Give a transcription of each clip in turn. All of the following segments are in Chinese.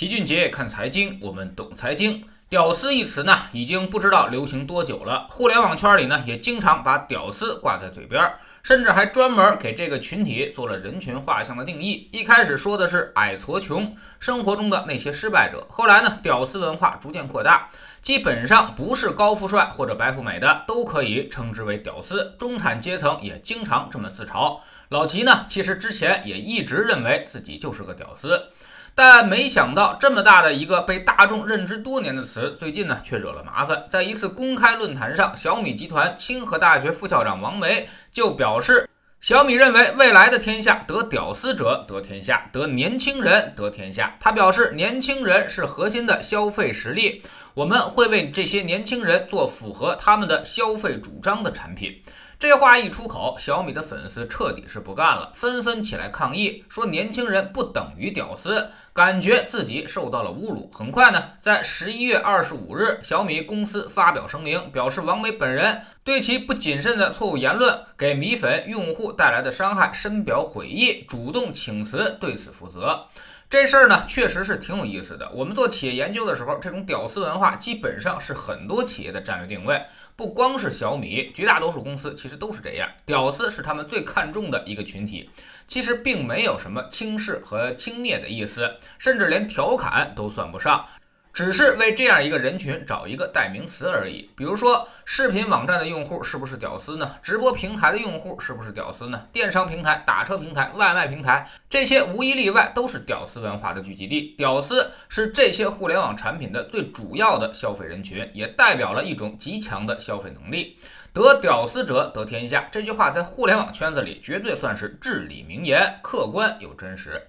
齐俊杰看财经，我们懂财经。屌丝一词呢，已经不知道流行多久了。互联网圈里呢，也经常把屌丝挂在嘴边，甚至还专门给这个群体做了人群画像的定义。一开始说的是矮矬穷，生活中的那些失败者。后来呢，屌丝文化逐渐扩大，基本上不是高富帅或者白富美的都可以称之为屌丝。中产阶层也经常这么自嘲。老齐呢，其实之前也一直认为自己就是个屌丝。但没想到，这么大的一个被大众认知多年的词，最近呢却惹了麻烦。在一次公开论坛上，小米集团清河大学副校长王维就表示，小米认为未来的天下得屌丝者得天下，得年轻人得天下。他表示，年轻人是核心的消费实力，我们会为这些年轻人做符合他们的消费主张的产品。这话一出口，小米的粉丝彻底是不干了，纷纷起来抗议，说年轻人不等于屌丝，感觉自己受到了侮辱。很快呢，在十一月二十五日，小米公司发表声明，表示王梅本人对其不谨慎的错误言论给米粉用户带来的伤害深表悔意，主动请辞，对此负责。这事儿呢，确实是挺有意思的。我们做企业研究的时候，这种屌丝文化基本上是很多企业的战略定位。不光是小米，绝大多数公司其实都是这样，屌丝是他们最看重的一个群体。其实并没有什么轻视和轻蔑的意思，甚至连调侃都算不上。只是为这样一个人群找一个代名词而已。比如说，视频网站的用户是不是屌丝呢？直播平台的用户是不是屌丝呢？电商平台、打车平台、外卖平台，这些无一例外都是屌丝文化的聚集地。屌丝是这些互联网产品的最主要的消费人群，也代表了一种极强的消费能力。得屌丝者得天下，这句话在互联网圈子里绝对算是至理名言，客观又真实。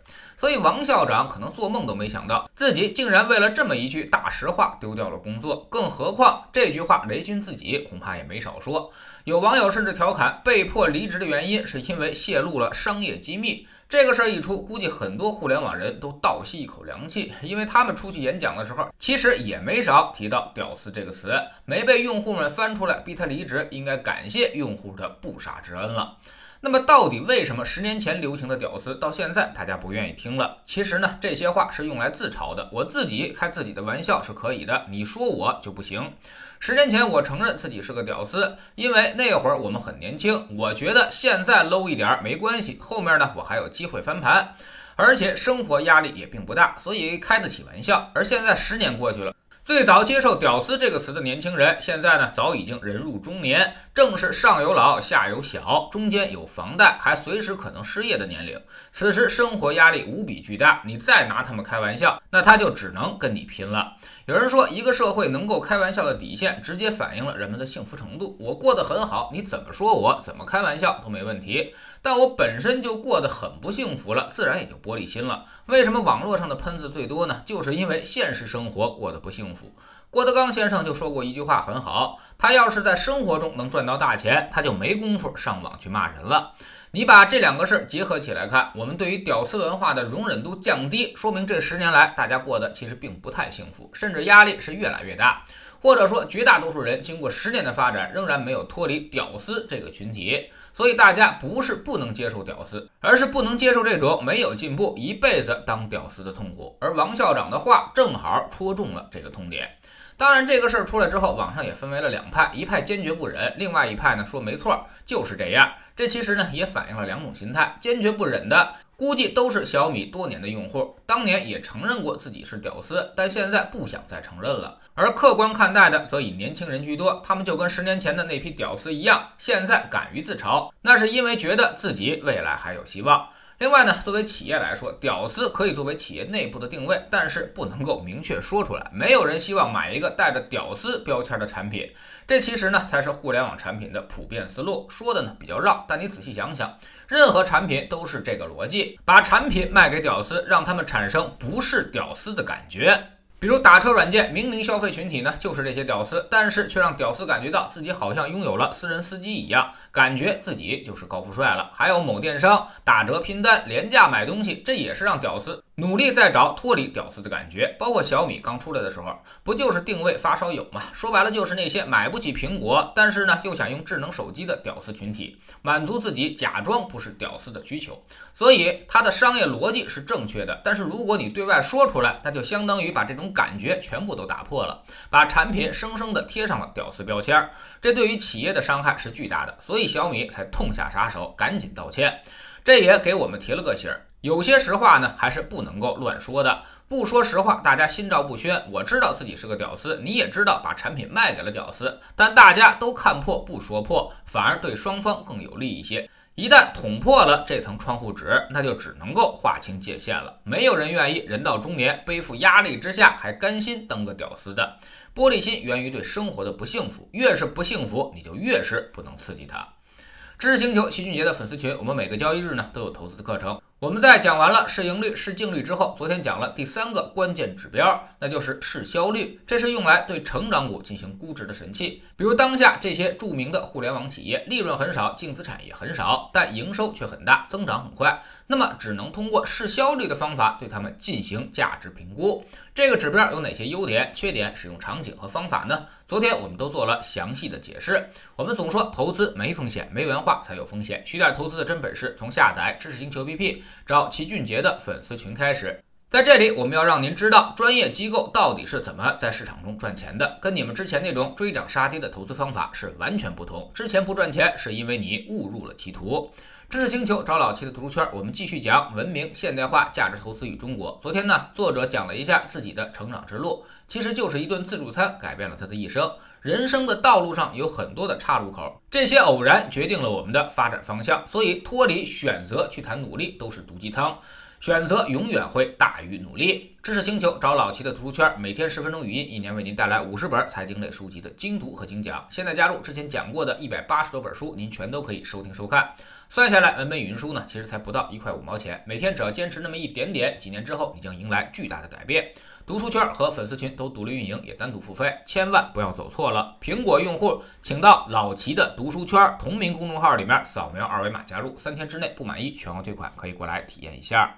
所以王校长可能做梦都没想到，自己竟然为了这么一句大实话丢掉了工作。更何况这句话雷军自己恐怕也没少说。有网友甚至调侃，被迫离职的原因是因为泄露了商业机密。这个事儿一出，估计很多互联网人都倒吸一口凉气，因为他们出去演讲的时候，其实也没少提到“屌丝”这个词，没被用户们翻出来逼他离职，应该感谢用户的不杀之恩了。那么，到底为什么十年前流行的屌丝到现在大家不愿意听了？其实呢，这些话是用来自嘲的。我自己开自己的玩笑是可以的，你说我就不行。十年前我承认自己是个屌丝，因为那会儿我们很年轻。我觉得现在 low 一点没关系，后面呢我还有机会翻盘，而且生活压力也并不大，所以开得起玩笑。而现在十年过去了。最早接受“屌丝”这个词的年轻人，现在呢早已经人入中年，正是上有老下有小，中间有房贷，还随时可能失业的年龄。此时生活压力无比巨大，你再拿他们开玩笑，那他就只能跟你拼了。有人说，一个社会能够开玩笑的底线，直接反映了人们的幸福程度。我过得很好，你怎么说我，怎么开玩笑都没问题。但我本身就过得很不幸福了，自然也就玻璃心了。为什么网络上的喷子最多呢？就是因为现实生活过得不幸福郭德纲先生就说过一句话很好，他要是在生活中能赚到大钱，他就没工夫上网去骂人了。你把这两个事儿结合起来看，我们对于屌丝文化的容忍度降低，说明这十年来大家过得其实并不太幸福，甚至压力是越来越大。或者说，绝大多数人经过十年的发展，仍然没有脱离屌丝这个群体。所以大家不是不能接受屌丝，而是不能接受这种没有进步、一辈子当屌丝的痛苦。而王校长的话正好戳中了这个痛点。当然，这个事儿出来之后，网上也分为了两派，一派坚决不忍，另外一派呢说没错，就是这样。这其实呢也反映了两种心态，坚决不忍的。估计都是小米多年的用户，当年也承认过自己是屌丝，但现在不想再承认了。而客观看待的则以年轻人居多，他们就跟十年前的那批屌丝一样，现在敢于自嘲，那是因为觉得自己未来还有希望。另外呢，作为企业来说，屌丝可以作为企业内部的定位，但是不能够明确说出来。没有人希望买一个带着屌丝标签的产品，这其实呢才是互联网产品的普遍思路。说的呢比较绕，但你仔细想想，任何产品都是这个逻辑：把产品卖给屌丝，让他们产生不是屌丝的感觉。比如打车软件，明明消费群体呢就是这些屌丝，但是却让屌丝感觉到自己好像拥有了私人司机一样，感觉自己就是高富帅了。还有某电商打折拼单、廉价买东西，这也是让屌丝。努力在找脱离屌丝的感觉，包括小米刚出来的时候，不就是定位发烧友嘛？说白了就是那些买不起苹果，但是呢又想用智能手机的屌丝群体，满足自己假装不是屌丝的需求。所以它的商业逻辑是正确的，但是如果你对外说出来，那就相当于把这种感觉全部都打破了，把产品生生的贴上了屌丝标签儿，这对于企业的伤害是巨大的。所以小米才痛下杀手，赶紧道歉，这也给我们提了个醒儿。有些实话呢，还是不能够乱说的。不说实话，大家心照不宣。我知道自己是个屌丝，你也知道把产品卖给了屌丝，但大家都看破不说破，反而对双方更有利一些。一旦捅破了这层窗户纸，那就只能够划清界限了。没有人愿意人到中年背负压力之下还甘心当个屌丝的。玻璃心源于对生活的不幸福，越是不幸福，你就越是不能刺激它。知识星球徐俊杰的粉丝群，我们每个交易日呢都有投资的课程。我们在讲完了市盈率、市净率之后，昨天讲了第三个关键指标，那就是市销率。这是用来对成长股进行估值的神器。比如当下这些著名的互联网企业，利润很少，净资产也很少，但营收却很大，增长很快。那么只能通过市销率的方法对他们进行价值评估。这个指标有哪些优点、缺点、使用场景和方法呢？昨天我们都做了详细的解释。我们总说投资没风险，没文化才有风险。学点投资的真本事，从下载知识星球 APP。找齐俊杰的粉丝群开始，在这里我们要让您知道专业机构到底是怎么在市场中赚钱的，跟你们之前那种追涨杀跌的投资方法是完全不同。之前不赚钱是因为你误入了歧途。知识星球找老七的读书圈，我们继续讲文明现代化价值投资与中国。昨天呢，作者讲了一下自己的成长之路，其实就是一顿自助餐改变了他的一生。人生的道路上有很多的岔路口，这些偶然决定了我们的发展方向。所以脱离选择去谈努力都是毒鸡汤，选择永远会大于努力。知识星球找老齐的读书圈，每天十分钟语音，一年为您带来五十本财经类书籍的精读和精讲。现在加入之前讲过的一百八十多本书，您全都可以收听收看。算下来，文本语音书呢，其实才不到一块五毛钱。每天只要坚持那么一点点，几年之后，你将迎来巨大的改变。读书圈和粉丝群都独立运营，也单独付费，千万不要走错了。苹果用户请到老齐的读书圈同名公众号里面扫描二维码加入，三天之内不满意全额退款，可以过来体验一下。